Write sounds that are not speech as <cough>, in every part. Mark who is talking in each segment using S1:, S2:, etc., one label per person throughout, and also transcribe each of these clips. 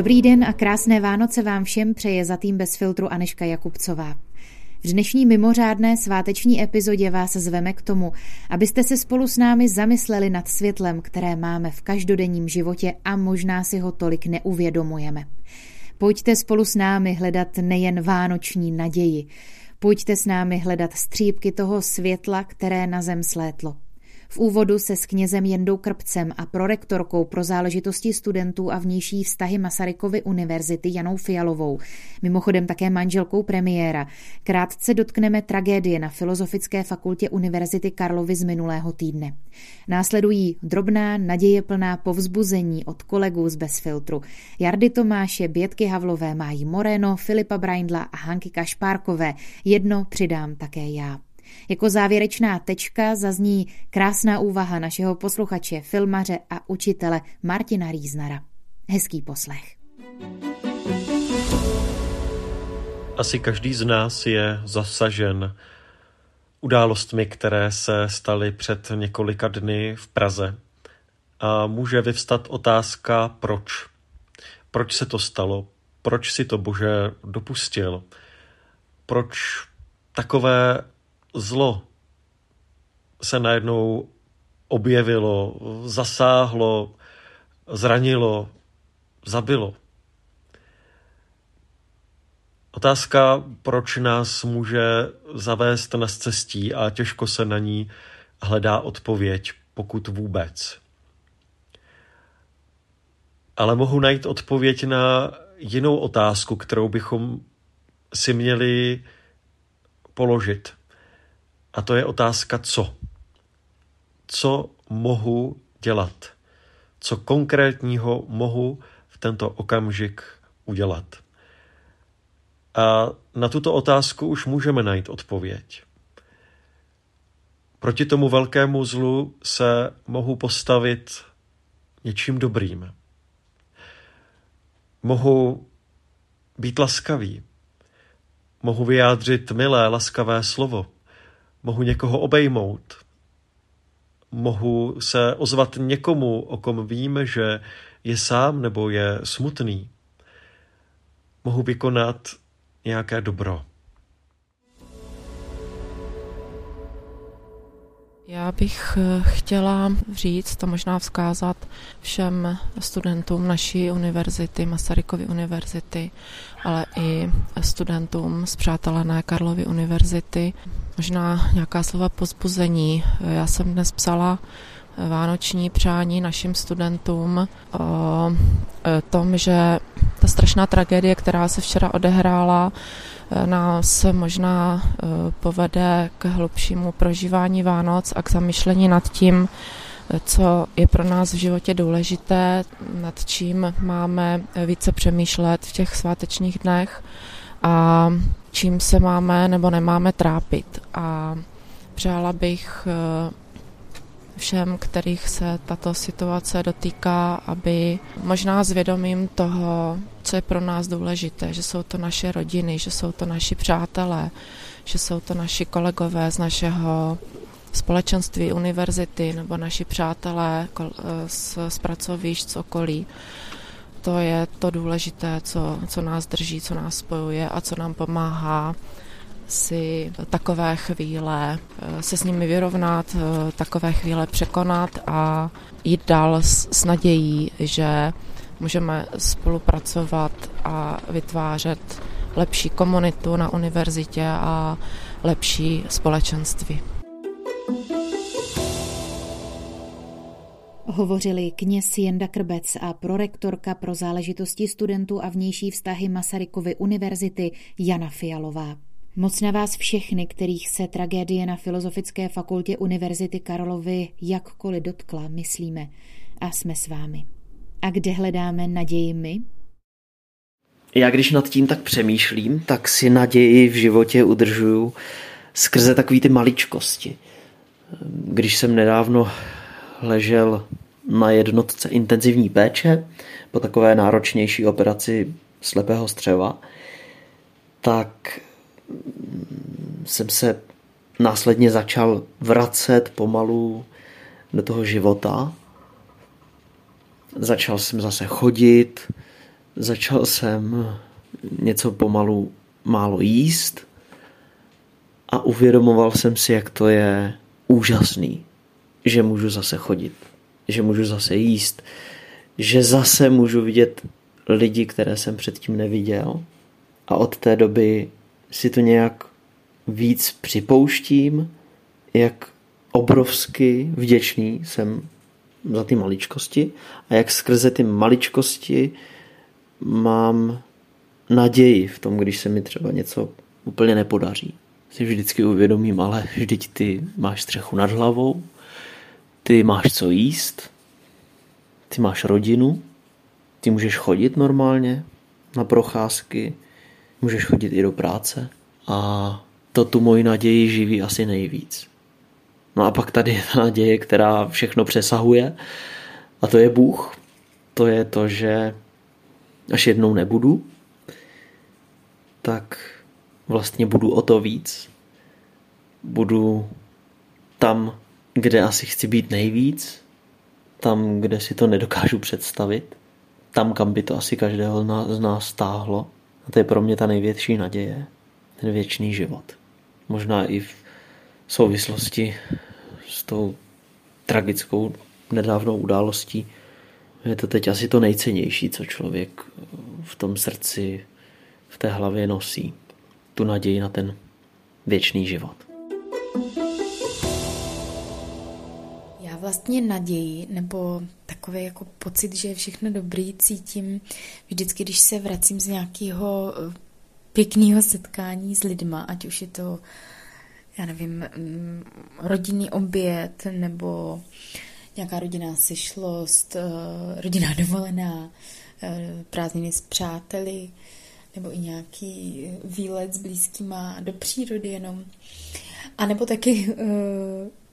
S1: Dobrý den a krásné Vánoce vám všem přeje za tým bez filtru Aneška Jakubcová. V dnešní mimořádné sváteční epizodě vás zveme k tomu, abyste se spolu s námi zamysleli nad světlem, které máme v každodenním životě a možná si ho tolik neuvědomujeme. Pojďte spolu s námi hledat nejen vánoční naději, pojďte s námi hledat střípky toho světla, které na zem slétlo. V úvodu se s knězem Jendou Krpcem a prorektorkou pro záležitosti studentů a vnější vztahy Masarykovy univerzity Janou Fialovou, mimochodem také manželkou premiéra, krátce dotkneme tragédie na Filozofické fakultě Univerzity Karlovy z minulého týdne. Následují drobná, nadějeplná povzbuzení od kolegů z Bezfiltru. Jardy Tomáše, Bětky Havlové, Májí Moreno, Filipa Braindla a Hanky Kašpárkové. Jedno přidám také já. Jako závěrečná tečka zazní krásná úvaha našeho posluchače, filmaře a učitele Martina Rýznara. Hezký poslech.
S2: Asi každý z nás je zasažen událostmi, které se staly před několika dny v Praze. A může vyvstat otázka, proč. Proč se to stalo? Proč si to Bože dopustil? Proč takové zlo se najednou objevilo, zasáhlo, zranilo, zabilo. Otázka, proč nás může zavést na cestí a těžko se na ní hledá odpověď, pokud vůbec. Ale mohu najít odpověď na jinou otázku, kterou bychom si měli položit. A to je otázka co. Co mohu dělat? Co konkrétního mohu v tento okamžik udělat? A na tuto otázku už můžeme najít odpověď. Proti tomu velkému zlu se mohu postavit něčím dobrým. Mohu být laskavý. Mohu vyjádřit milé, laskavé slovo mohu někoho obejmout, mohu se ozvat někomu, o kom vím, že je sám nebo je smutný. Mohu vykonat nějaké dobro.
S3: Já bych eh, chtěla říct a možná vzkázat všem studentům naší univerzity, Masarykovy univerzity, ale i studentům z přátelené Karlovy univerzity, možná nějaká slova pozbuzení. Já jsem dnes psala vánoční přání našim studentům o e, tom, že ta strašná tragédie, která se včera odehrála, nás možná e, povede k hlubšímu prožívání Vánoc a k zamyšlení nad tím, co je pro nás v životě důležité, nad čím máme více přemýšlet v těch svátečních dnech a čím se máme nebo nemáme trápit. A přála bych všem, kterých se tato situace dotýká, aby možná s vědomím toho, co je pro nás důležité, že jsou to naše rodiny, že jsou to naši přátelé, že jsou to naši kolegové z našeho společenství, univerzity nebo naši přátelé z, z pracovišť, z okolí. To je to důležité, co, co nás drží, co nás spojuje a co nám pomáhá si takové chvíle eh, se s nimi vyrovnat, eh, takové chvíle překonat a jít dál s, s nadějí, že můžeme spolupracovat a vytvářet lepší komunitu na univerzitě a lepší společenství.
S1: Hovořili kněz Jenda Krbec a prorektorka pro záležitosti studentů a vnější vztahy Masarykovy univerzity Jana Fialová. Moc na vás všechny, kterých se tragédie na Filozofické fakultě Univerzity Karlovy jakkoliv dotkla, myslíme a jsme s vámi. A kde hledáme naději my?
S4: Já když nad tím tak přemýšlím, tak si naději v životě udržuju skrze takový ty maličkosti. Když jsem nedávno ležel na jednotce intenzivní péče po takové náročnější operaci slepého střeva, tak jsem se následně začal vracet pomalu do toho života. Začal jsem zase chodit, začal jsem něco pomalu málo jíst a uvědomoval jsem si, jak to je úžasný, že můžu zase chodit, že můžu zase jíst, že zase můžu vidět lidi, které jsem předtím neviděl a od té doby si to nějak víc připouštím, jak obrovsky vděčný jsem za ty maličkosti a jak skrze ty maličkosti mám naději v tom, když se mi třeba něco úplně nepodaří. Si vždycky uvědomím, ale vždyť ty máš střechu nad hlavou, ty máš co jíst, ty máš rodinu, ty můžeš chodit normálně na procházky, můžeš chodit i do práce a to tu moji naději živí asi nejvíc. No a pak tady je ta naděje, která všechno přesahuje a to je Bůh. To je to, že až jednou nebudu, tak vlastně budu o to víc. Budu tam, kde asi chci být nejvíc, tam, kde si to nedokážu představit, tam, kam by to asi každého z nás stáhlo. A to je pro mě ta největší naděje, ten věčný život. Možná i v souvislosti s tou tragickou nedávnou událostí je to teď asi to nejcennější, co člověk v tom srdci, v té hlavě nosí. Tu naději na ten věčný život.
S5: Vlastně naději nebo takový jako pocit, že je všechno dobrý, cítím vždycky, když se vracím z nějakého eh, pěkného setkání s lidma, ať už je to, já nevím, mm, rodinný oběd nebo nějaká rodinná sešlost, eh, rodinná <laughs> dovolená, eh, prázdniny s přáteli, nebo i nějaký výlet s blízkýma do přírody jenom. A nebo taky,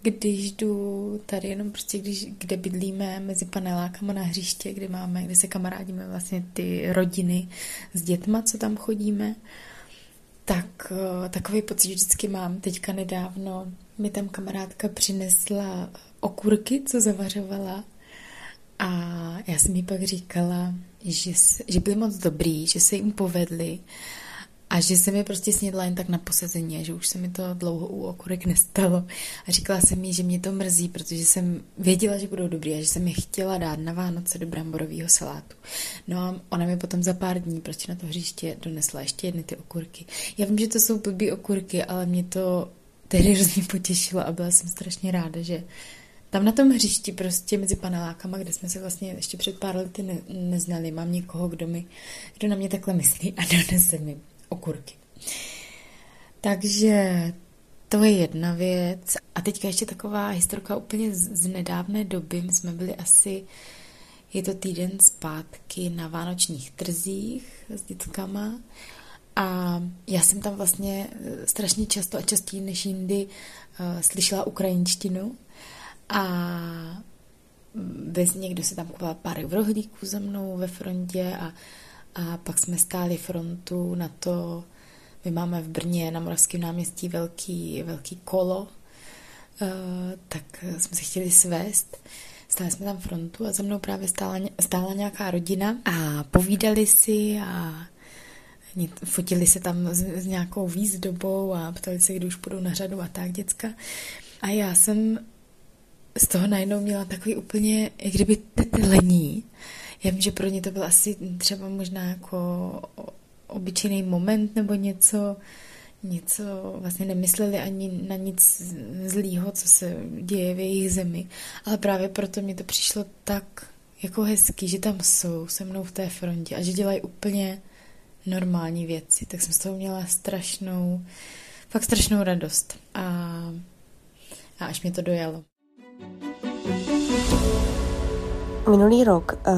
S5: když jdu tady jenom prostě, když, kde bydlíme mezi panelákama na hřiště, kde máme, kde se kamarádíme vlastně ty rodiny s dětma, co tam chodíme, tak takový pocit vždycky mám. Teďka nedávno mi tam kamarádka přinesla okurky, co zavařovala. A já jsem jí pak říkala, že, že byly moc dobrý, že se jim povedly a že jsem je prostě snědla jen tak na posazení a že už se mi to dlouho u okurek nestalo. A říkala jsem jí, že mě to mrzí, protože jsem věděla, že budou dobrý a že jsem je chtěla dát na Vánoce do bramborového salátu. No a ona mi potom za pár dní prostě na to hřiště donesla ještě jedny ty okurky. Já vím, že to jsou blbý okurky, ale mě to tehdy hrozně potěšilo a byla jsem strašně ráda, že tam na tom hřišti prostě mezi panelákama, kde jsme se vlastně ještě před pár lety ne, neznali, mám někoho, kdo, mi, kdo na mě takhle myslí a donese mi okurky. Takže to je jedna věc. A teďka ještě taková historka úplně z, nedávné doby. My jsme byli asi, je to týden zpátky na vánočních trzích s dětskama a já jsem tam vlastně eh, strašně často a častěji než jindy uh, slyšela ukrajinštinu a bez někdo se tam kupoval pár v rohlíku za mnou ve frontě a, a pak jsme stáli frontu na to, my máme v Brně na Moravském náměstí velký, velký kolo, uh, tak jsme se chtěli svést. Stáli jsme tam frontu a za mnou právě stála, stála nějaká rodina a povídali si a fotili se tam s, s nějakou výzdobou a ptali se, kdy už půjdou na řadu a tak děcka. A já jsem z toho najednou měla takový úplně, jak kdyby tetelení. Já vím, že pro ně to byl asi třeba možná jako obyčejný moment nebo něco, něco vlastně nemysleli ani na nic zlýho, co se děje v jejich zemi. Ale právě proto mi to přišlo tak jako hezký, že tam jsou se mnou v té frontě a že dělají úplně normální věci. Tak jsem z toho měla strašnou, fakt strašnou radost. A, a až mě to dojalo.
S6: Minulý rok eh,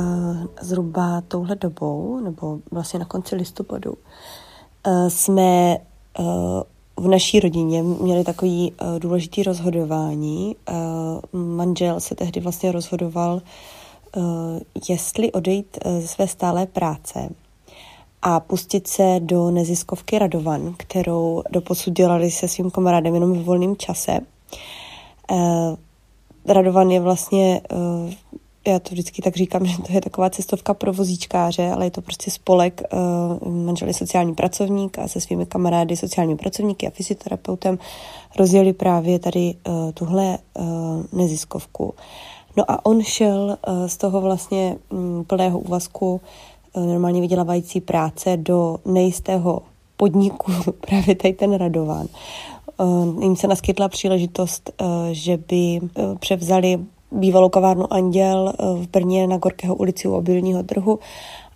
S6: zhruba touhle dobou, nebo vlastně na konci listopadu, eh, jsme eh, v naší rodině měli takový důležitý rozhodování. Manžel se tehdy vlastně rozhodoval, jestli odejít ze své stálé práce a pustit se do neziskovky Radovan, kterou doposud dělali se svým kamarádem jenom ve volném čase. Radovan je vlastně já to vždycky tak říkám, že to je taková cestovka pro vozíčkáře, ale je to prostě spolek, uh, manžel je sociální pracovník a se svými kamarády sociálními pracovníky a fyzioterapeutem rozjeli právě tady uh, tuhle uh, neziskovku. No a on šel z toho vlastně um, plného úvazku normálně vydělávající práce do nejistého podniku, <laughs> právě tady ten Radovan. Uh, jim se naskytla příležitost, že by převzali bývalou kavárnu Anděl eh, v Brně na Gorkého ulici u obilního trhu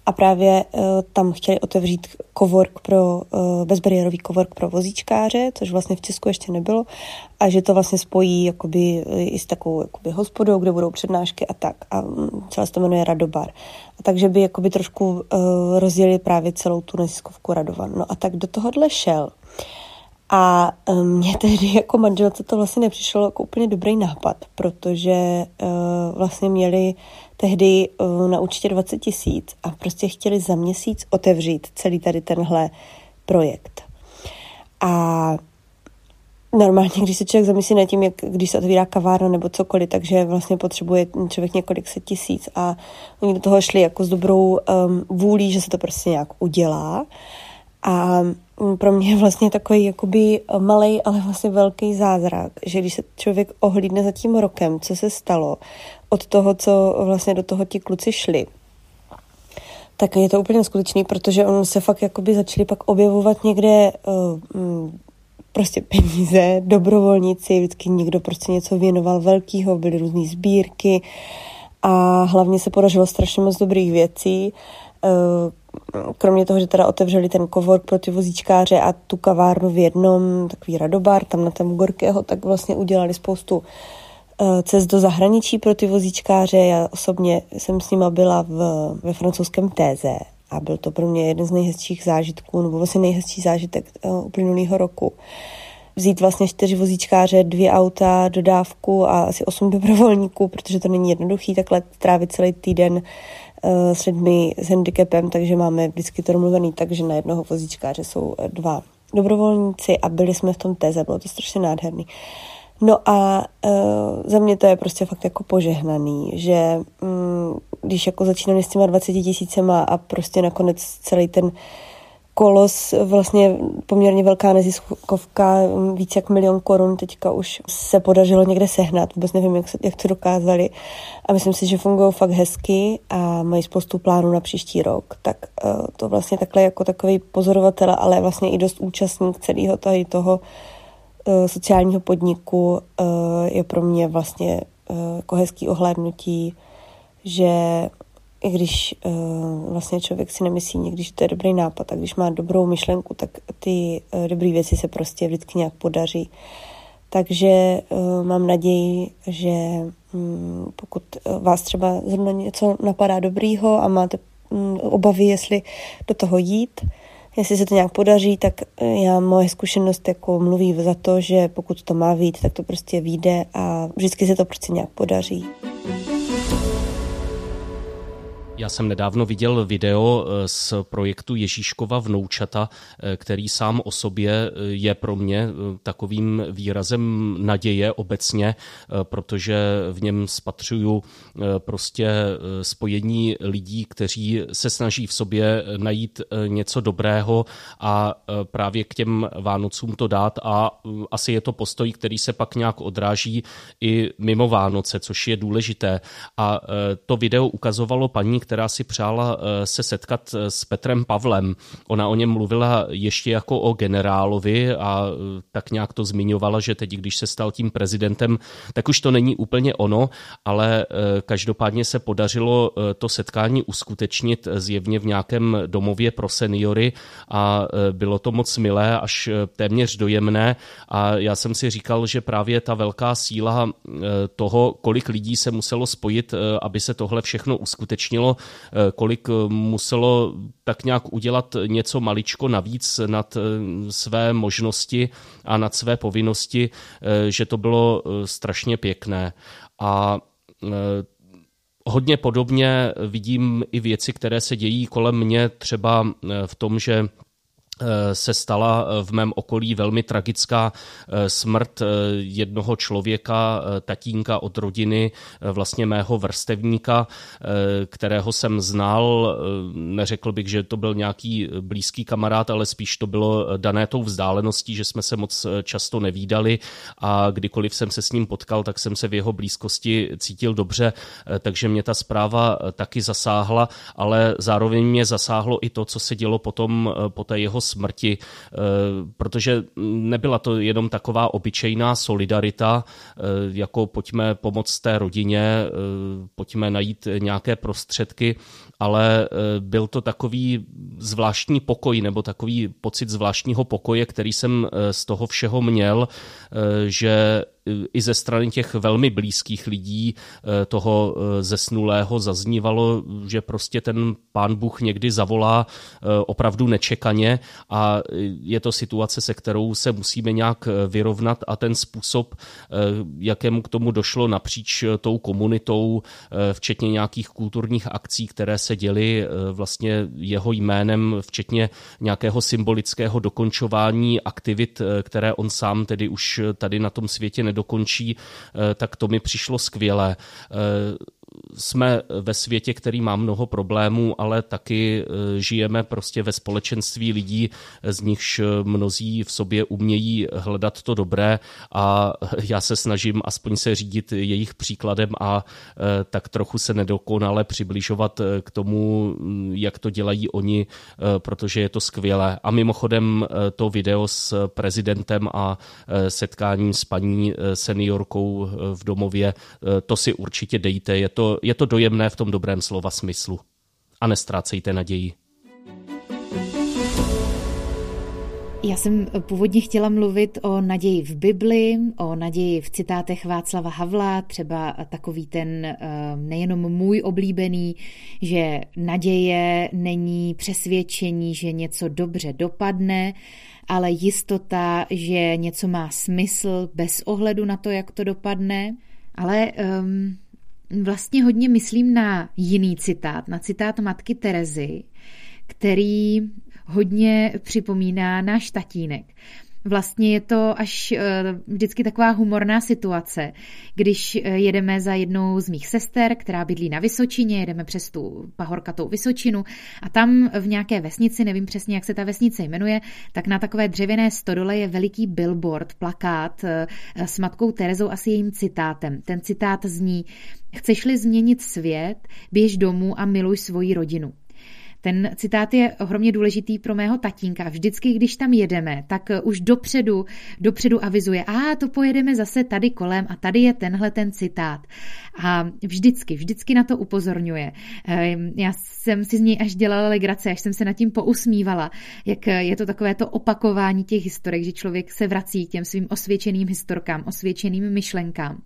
S6: a právě uh, tam chtěli otevřít cowork pro, uh, bezbariérový cowork pro vozíčkáře, což vlastně v Česku ještě nebylo a že to vlastně spojí jakoby i s takovou jakoby hospodou, kde budou přednášky a tak a mm, celé se to jmenuje Radobar. A takže by jakoby trošku uh, rozdělili právě celou tu neziskovku Radovan. No a tak do tohohle šel a mně tehdy <laughs> jako manželce to vlastně nepřišlo jako úplně dobrý nápad, protože uh, vlastně měli tehdy uh, na účtě 20 tisíc a prostě chtěli za měsíc otevřít celý tady tenhle projekt. A normálně, když se člověk zamyslí nad tím, jak když se otvírá kavárna nebo cokoliv, takže vlastně potřebuje člověk několik set tisíc a oni do toho šli jako s dobrou um, vůlí, že se to prostě nějak udělá. A mm, pro mě je vlastně takový jakoby malý, ale vlastně velký zázrak, že když se člověk ohlídne za tím rokem, co se stalo, od toho, co vlastně do toho ti kluci šli, tak je to úplně neskutečný, protože on se fakt jakoby začali pak objevovat někde uh, prostě peníze, dobrovolníci, vždycky někdo prostě něco věnoval velkýho, byly různé sbírky a hlavně se podařilo strašně moc dobrých věcí. Uh, kromě toho, že teda otevřeli ten kovor pro ty vozíčkáře a tu kavárnu v jednom, takový radobar tam na tam Gorkého, tak vlastně udělali spoustu eh, cest do zahraničí pro ty vozíčkáře. Já osobně jsem s nima byla v, ve francouzském Téze a byl to pro mě jeden z nejhezčích zážitků, nebo vlastně nejhezčí zážitek uh, uplynulého roku. Vzít vlastně čtyři vozíčkáře, dvě auta, dodávku a asi osm dobrovolníků, protože to není jednoduchý takhle trávit celý týden Eh, s lidmi s handicapem, takže máme vždycky to domluvený tak, že na jednoho vozíčkáře jsou eh, dva dobrovolníci a byli jsme v tom téze, bylo to strašně nádherný. No a uh, za mě to je prostě fakt jako požehnaný, že um, když jako začínali s těma 20 tisícema a prostě nakonec celý ten kolos, vlastně poměrně velká neziskovka, víc jak milion korun teďka už se podařilo někde sehnat, vůbec nevím, jak, se, jak to dokázali. A myslím si, že fungují fakt hezky a mají spoustu plánů na příští rok, tak uh, to vlastně takhle jako takový pozorovatel, ale vlastně i dost účastník celého tady toho uh, sociálního podniku uh, je pro mě vlastně jako hezký ohlédnutí, že i když uh, vlastně člověk si nemyslí někdy, že to je dobrý nápad a když má dobrou myšlenku, tak ty uh, dobré věci se prostě vždycky nějak podaří. Takže uh, mám naději, že um, pokud vás třeba zrovna něco napadá dobrýho a máte um, obavy, jestli do toho jít, jestli se to nějak podaří, tak já moje zkušenost jako mluví za to, že pokud to má vít, tak to prostě vyjde a vždycky se to prostě nějak podaří.
S7: Já jsem nedávno viděl video eh, z projektu Ježíškova vnoučata, eh, který sám o sobě eh, je pro mě takovým výrazem naděje obecně, protože v něm spatřuju prostě spojení lidí, kteří se snaží v sobě najít něco dobrého a právě k těm Vánocům to dát a asi je to postoj, který se pak nějak odráží i mimo Vánoce, což je důležité. A to video ukazovalo paní, která si přála eh, se setkat eh, s Petrem Pavlem. Ona o něm mluvila ještě jako o generálovi a eh, tak nějak to zmiňovala, že teď, když se stal tím prezidentem, tak už to není úplně ono, ale každopádně se podařilo to setkání uskutečnit zjevně v nějakém domově pro seniory a bylo to moc milé, až téměř dojemné a já jsem si říkal, že právě ta velká síla toho, kolik lidí se muselo spojit, aby se tohle všechno uskutečnilo, Eh, kolik eh, muselo tak nějak udělat něco maličko navíc nad eh, své možnosti a nad své povinnosti, že to bylo strašně pěkné. A hodně podobně vidím i věci, které se dějí kolem mě, třeba v tom, že se stala eh, v mém okolí velmi tragická eh, smrt jednoho člověka, tatínka od rodiny, vlastně mého vrstevníka, kterého jsem znal. Neřekl bych, že to byl nějaký blízký kamarád, ale spíš to bylo dané tou vzdáleností, že jsme se moc často nevídali a kdykoliv jsem se s ním potkal, tak jsem se v jeho blízkosti cítil dobře, takže mě ta zpráva taky zasáhla, ale zároveň mě zasáhlo i to, co se dělo potom po té jeho smrti, eh, protože nebyla to jenom taková obyčejná solidarita, eh, jako pojďme pomoct té rodině, eh, pojďme najít nějaké prostředky, ale byl to takový zvláštní pokoj nebo takový pocit zvláštního pokoje, který jsem z toho všeho měl, že i ze strany těch velmi blízkých lidí eh, toho eh, zesnulého zaznívalo, že prostě ten pán Bůh někdy zavolá eh, opravdu nečekaně a je to situace, se kterou se musíme nějak vyrovnat a ten způsob, jakému k tomu došlo napříč tou komunitou, včetně nějakých kulturních akcí, které se děly vlastně jeho jménem, včetně nějakého symbolického dokončování aktivit, které on sám tedy už tady na tom světě nedokončí, eh, tak to mi přišlo skvělé. Jsme ve světě, který má mnoho problémů, ale taky e, žijeme prostě ve společenství lidí, z nichž mnozí v sobě umějí hledat to dobré a <laughs> já se snažím aspoň se řídit jejich příkladem a e, tak trochu se nedokonale přibližovat e, k tomu, jak to dělají oni, protože je to skvělé. A mimochodem to video s prezidentem a setkáním s paní seniorkou v domově, to si určitě dejte, je to to, je to dojemné v tom dobrém slova smyslu. A nestrácejte naději.
S1: Já jsem původně chtěla mluvit o naději v Bibli, o naději v citátech Václava Havla, třeba takový ten eh, nejenom můj oblíbený, že naděje není přesvědčení, že něco dobře dopadne, ale jistota, že něco má smysl bez ohledu na to, jak to dopadne. Ale um, vlastně hodně myslím na jiný citát, na citát matky Terezy, který hodně připomíná náš tatínek. Vlastně je to až eh, vždycky taková humorná situace, když eh, jedeme za jednou z mých sester, která bydlí na Vysočině, jedeme přes tu pahorkatou Vysočinu a tam v nějaké vesnici, nevím přesně, jak se ta vesnice jmenuje, tak na takové dřevěné stodole je veliký billboard, plakát eh, s matkou Terezou a s jejím citátem. Ten citát zní, chceš-li změnit svět, běž domů a miluj svoji rodinu. Ten citát je ohromně důležitý pro mého tatínka. Vždycky, když tam jedeme, tak už dopředu, dopředu avizuje, a to pojedeme zase tady kolem a tady je tenhle ten citát. A vždycky, vždycky na to upozorňuje. Ehm, já jsem si z něj až dělala legrace, až jsem se nad tím pousmívala, jak je to takové to opakování těch historek, že člověk se vrací k těm svým osvědčeným historkám, osvědčeným myšlenkám.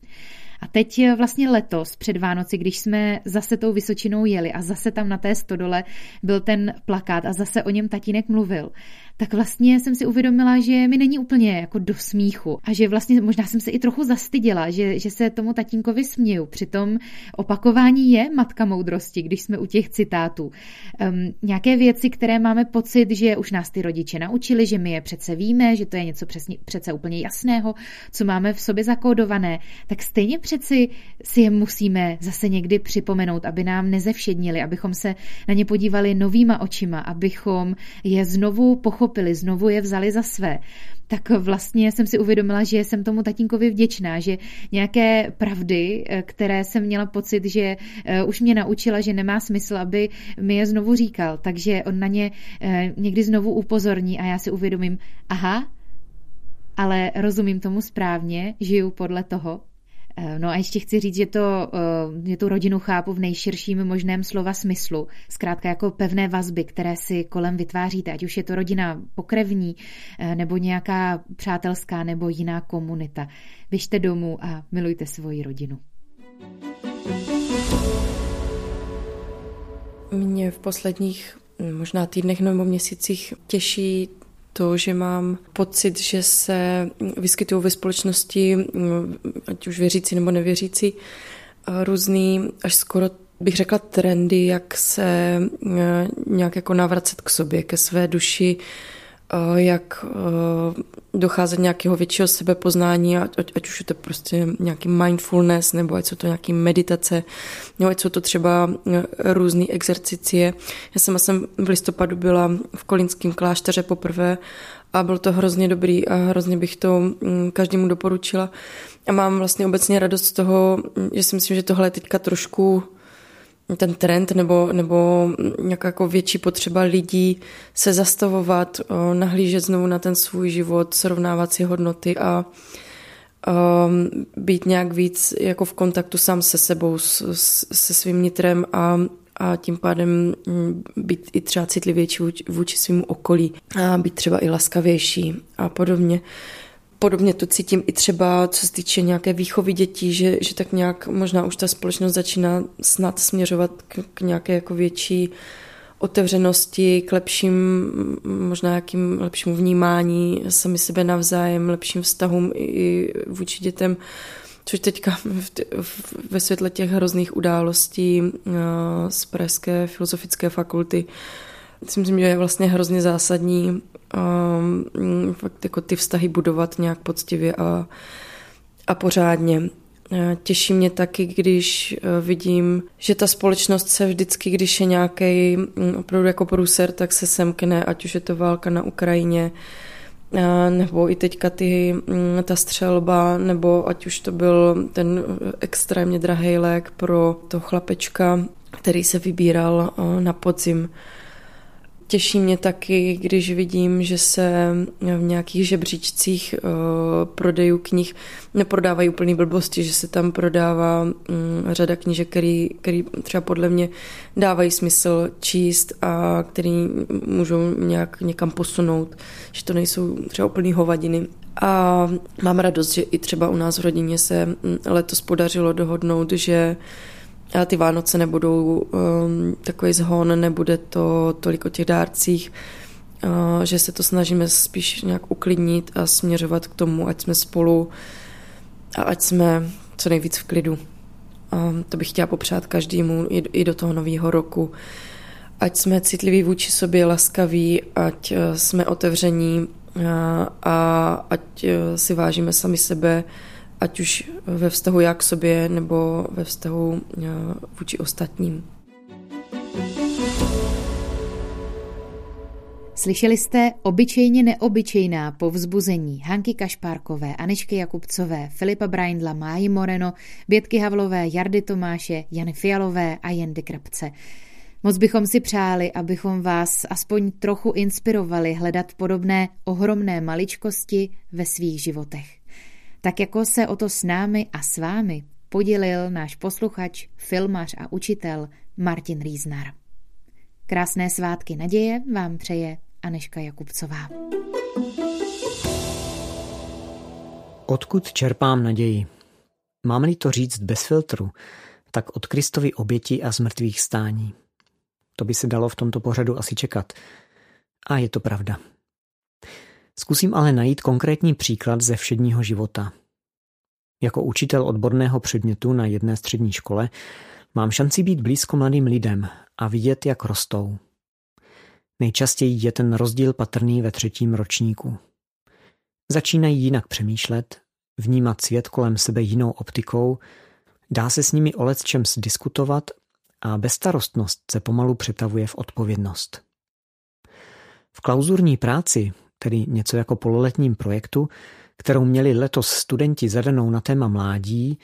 S1: A teď vlastně letos před Vánoci, když jsme zase tou Vysočinou jeli a zase tam na té stodole byl ten plakát a zase o něm tatínek mluvil, tak vlastně jsem si uvědomila, že mi není úplně jako do smíchu a že vlastně možná jsem se i trochu zastyděla, že, že se tomu tatínkovi směju. Přitom opakování je matka moudrosti, když jsme u těch citátů. Um, nějaké věci, které máme pocit, že už nás ty rodiče naučili, že my je přece víme, že to je něco přesně, přece úplně jasného, co máme v sobě zakódované, tak stejně přeci si je musíme zase někdy připomenout, aby nám nezevšednili, abychom se na ně podívali novýma očima, abychom je znovu pochopili, znovu je vzali za své. Tak vlastně jsem si uvědomila, že jsem tomu tatínkovi vděčná, že nějaké pravdy, eh, které jsem měla pocit, že eh, už mě naučila, že nemá smysl, aby mi je znovu říkal, takže on na ně eh, někdy znovu upozorní a já si uvědomím, aha, ale rozumím tomu správně, žiju podle toho, no a ještě chci říct, že to, že eh, tu rodinu chápu v nejširším možném slova smyslu. Zkrátka jako pevné vazby, které si kolem vytváříte, ať už je to rodina pokrevní, eh, nebo nějaká přátelská, nebo jiná komunita. Běžte domů a milujte svoji rodinu.
S3: Mě v posledních možná týdnech nebo měsících těší to, že mám pocit, že se vyskytují ve společnosti, ať už věřící nebo nevěřící, různý, až skoro bych řekla trendy, jak se nějak jako navracet k sobě, ke své duši,
S8: jak docházet nějakého většího sebepoznání, ať, ať už je to prostě nějaký mindfulness, nebo ať jsou to nějaký meditace, nebo ať jsou to třeba různé exercicie. Já jsem, jsem v listopadu byla v Kolínském klášteře poprvé a bylo to hrozně dobrý a hrozně bych to mm, každému doporučila. A mám vlastně obecně radost z toho, že si myslím, že tohle je teďka trošku ten trend nebo, nebo nějaká jako větší potřeba lidí se zastavovat, nahlížet znovu na ten svůj život, srovnávat si hodnoty a um, být nějak víc jako v kontaktu sám se sebou, s, se svým nitrem a, a tím pádem mm, být i třeba citlivější vůči, vůči svým okolí a být třeba i laskavější a podobně. Podobně to cítím i třeba, co se týče nějaké výchovy dětí, že, že tak nějak možná už ta společnost začíná snad směřovat k, k nějaké jako větší otevřenosti, k lepším, možná jakým lepšímu vnímání sami sebe navzájem, lepším vztahům i vůči dětem, což teďka ve světle těch hrozných událostí eh, z Pražské filozofické fakulty. Si myslím, že je vlastně hrozně zásadní um, fakt jako ty vztahy budovat nějak poctivě a, a pořádně. Těší mě taky, když e, vidím, že ta společnost se vždycky, když je nějaký opravdu jako průser, tak se semkne, ať už je to válka na Ukrajině, nebo i teďka ty, ta střelba, nebo ať už to byl ten extrémně drahý lék pro to chlapečka, který se vybíral na podzim Těší mě taky, když vidím, že se v nějakých žebříčcích uh, prodejů knih neprodávají úplný blbosti, že se tam prodává um, řada knížek, který, který třeba podle mě dávají smysl číst a který můžou nějak někam posunout, že to nejsou třeba úplný hovadiny. A mám radost, že i třeba u nás v rodině se letos podařilo dohodnout, že a ty Vánoce nebudou um, takový zhon, nebude to tolik o těch dárcích, uh, že se to snažíme spíš nějak uklidnit a směřovat k tomu, ať jsme spolu a ať jsme co nejvíc v klidu. A to bych chtěla popřát každému i, i do toho nového roku. Ať jsme citliví vůči sobě, laskaví, ať uh, jsme otevření a, uh, a ať uh, si vážíme sami sebe, ať už ve vztahu jak k sobě nebo ve vztahu eh, vůči ostatním.
S1: Slyšeli jste obyčejně neobyčejná povzbuzení Hanky Kašpárkové, Anešky Jakubcové, Filipa Braindla, Máji Moreno, Bětky Havlové, Jardy Tomáše, Jany Fialové a Jendy Krapce. Moc bychom si přáli, abychom vás aspoň trochu inspirovali hledat podobné ohromné maličkosti ve svých životech tak jako se o to s námi a s vámi podělil náš posluchač, filmař a učitel Martin Rýznar. Krásné svátky naděje vám přeje Aneška Jakubcová.
S9: Odkud čerpám naději? Mám-li to říct bez filtru, tak od Kristovy oběti a zmrtvých stání. To by se dalo v tomto pořadu asi čekat. A je to pravda. Zkusím ale najít konkrétní příklad ze všedního života. Jako učitel odborného předmětu na jedné střední škole mám šanci být blízko mladým lidem a vidět, jak rostou. Nejčastěji je ten rozdíl patrný ve třetím ročníku. Začínají jinak přemýšlet, vnímat svět kolem sebe jinou optikou, dá se s nimi o čem diskutovat a bezstarostnost se pomalu přetavuje v odpovědnost. V klauzurní práci, tedy něco jako pololetním projektu, kterou měli letos studenti zadanou na téma mládí,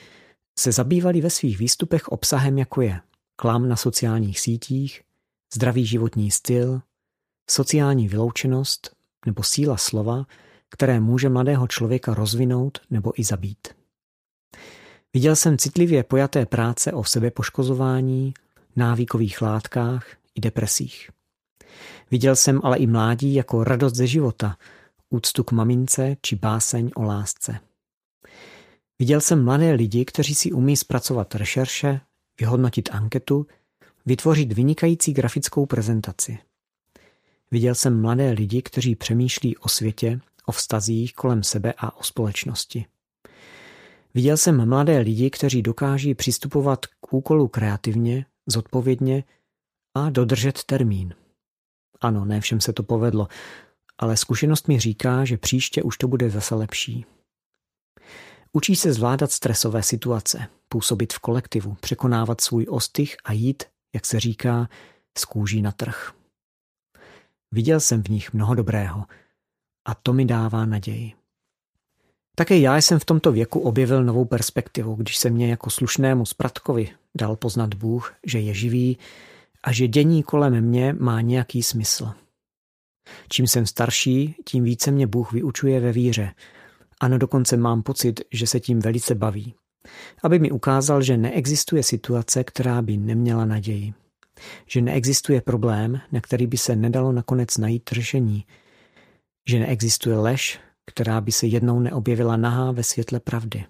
S9: se zabývali ve svých výstupech obsahem jako je klam na sociálních sítích, zdravý životní styl, sociální vyloučenost nebo síla slova, které může mladého člověka rozvinout nebo i zabít. Viděl jsem citlivě pojaté práce o sebepoškozování, návykových látkách i depresích. Viděl jsem ale i mládí jako radost ze života, úctu k mamince či báseň o lásce. Viděl jsem mladé lidi, kteří si umí zpracovat rešerše, vyhodnotit anketu, vytvořit vynikající grafickou prezentaci. Viděl jsem mladé lidi, kteří přemýšlí o světě, o vztazích kolem sebe a o společnosti. Viděl jsem mladé lidi, kteří dokáží přistupovat k úkolu kreativně, zodpovědně a dodržet termín. Ano, ne všem se to povedlo, ale zkušenost mi říká, že příště už to bude zase lepší. Učí se zvládat stresové situace, působit v kolektivu, překonávat svůj ostych a jít, jak se říká, z kůží na trh. Viděl jsem v nich mnoho dobrého a to mi dává naději. Také já jsem v tomto věku objevil novou perspektivu, když se mě jako slušnému spratkovi dal poznat Bůh, že je živý a že dění kolem mě má nějaký smysl. Čím jsem starší, tím více mě Bůh vyučuje ve víře. Ano, dokonce mám pocit, že se tím velice baví. Aby mi ukázal, že neexistuje situace, která by neměla naději. Že neexistuje problém, na který by se nedalo nakonec najít řešení. Že neexistuje lež, která by se jednou neobjevila nahá ve světle pravdy.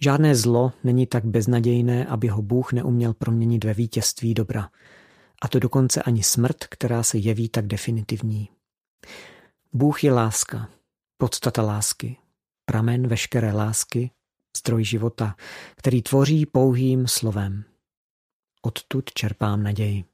S9: Žádné zlo není tak beznadějné, aby ho Bůh neuměl proměnit ve vítězství dobra. A to dokonce ani smrt, která se jeví tak definitivní. Bůh je láska, podstata lásky, pramen veškeré lásky, stroj života, který tvoří pouhým slovem. Odtud čerpám naději.